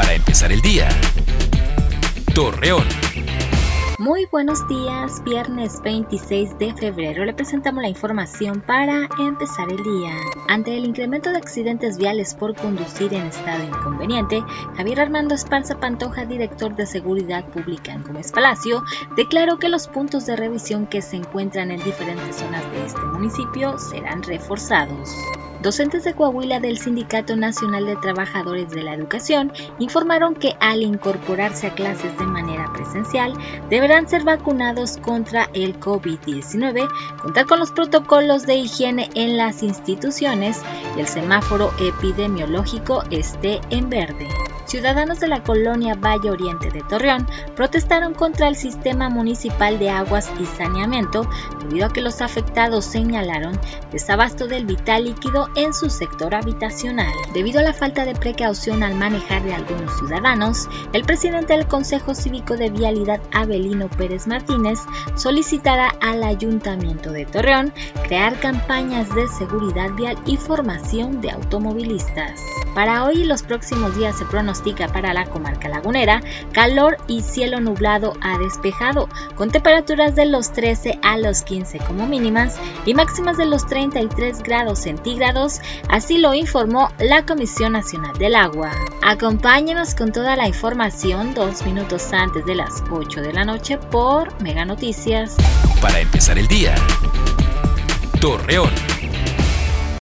Para empezar el día. Torreón. Muy buenos días, viernes 26 de febrero le presentamos la información para empezar el día. Ante el incremento de accidentes viales por conducir en estado inconveniente, Javier Armando Esparza Pantoja, director de Seguridad Pública en Gómez Palacio, declaró que los puntos de revisión que se encuentran en diferentes zonas de este municipio serán reforzados. Docentes de Coahuila del Sindicato Nacional de Trabajadores de la Educación informaron que al incorporarse a clases de manera presencial deberán ser vacunados contra el COVID-19, contar con los protocolos de higiene en las instituciones y el semáforo epidemiológico esté en verde ciudadanos de la colonia Valle Oriente de Torreón protestaron contra el sistema municipal de aguas y saneamiento debido a que los afectados señalaron desabasto del vital líquido en su sector habitacional. Debido a la falta de precaución al manejar de algunos ciudadanos, el presidente del Consejo Cívico de Vialidad Abelino Pérez Martínez solicitará al Ayuntamiento de Torreón crear campañas de seguridad vial y formación de automovilistas. Para hoy y los próximos días se pronostica para la comarca lagunera calor y cielo nublado a despejado, con temperaturas de los 13 a los 15 como mínimas y máximas de los 33 grados centígrados, así lo informó la Comisión Nacional del Agua. Acompáñenos con toda la información dos minutos antes de las 8 de la noche por Mega Noticias. Para empezar el día. Torreón.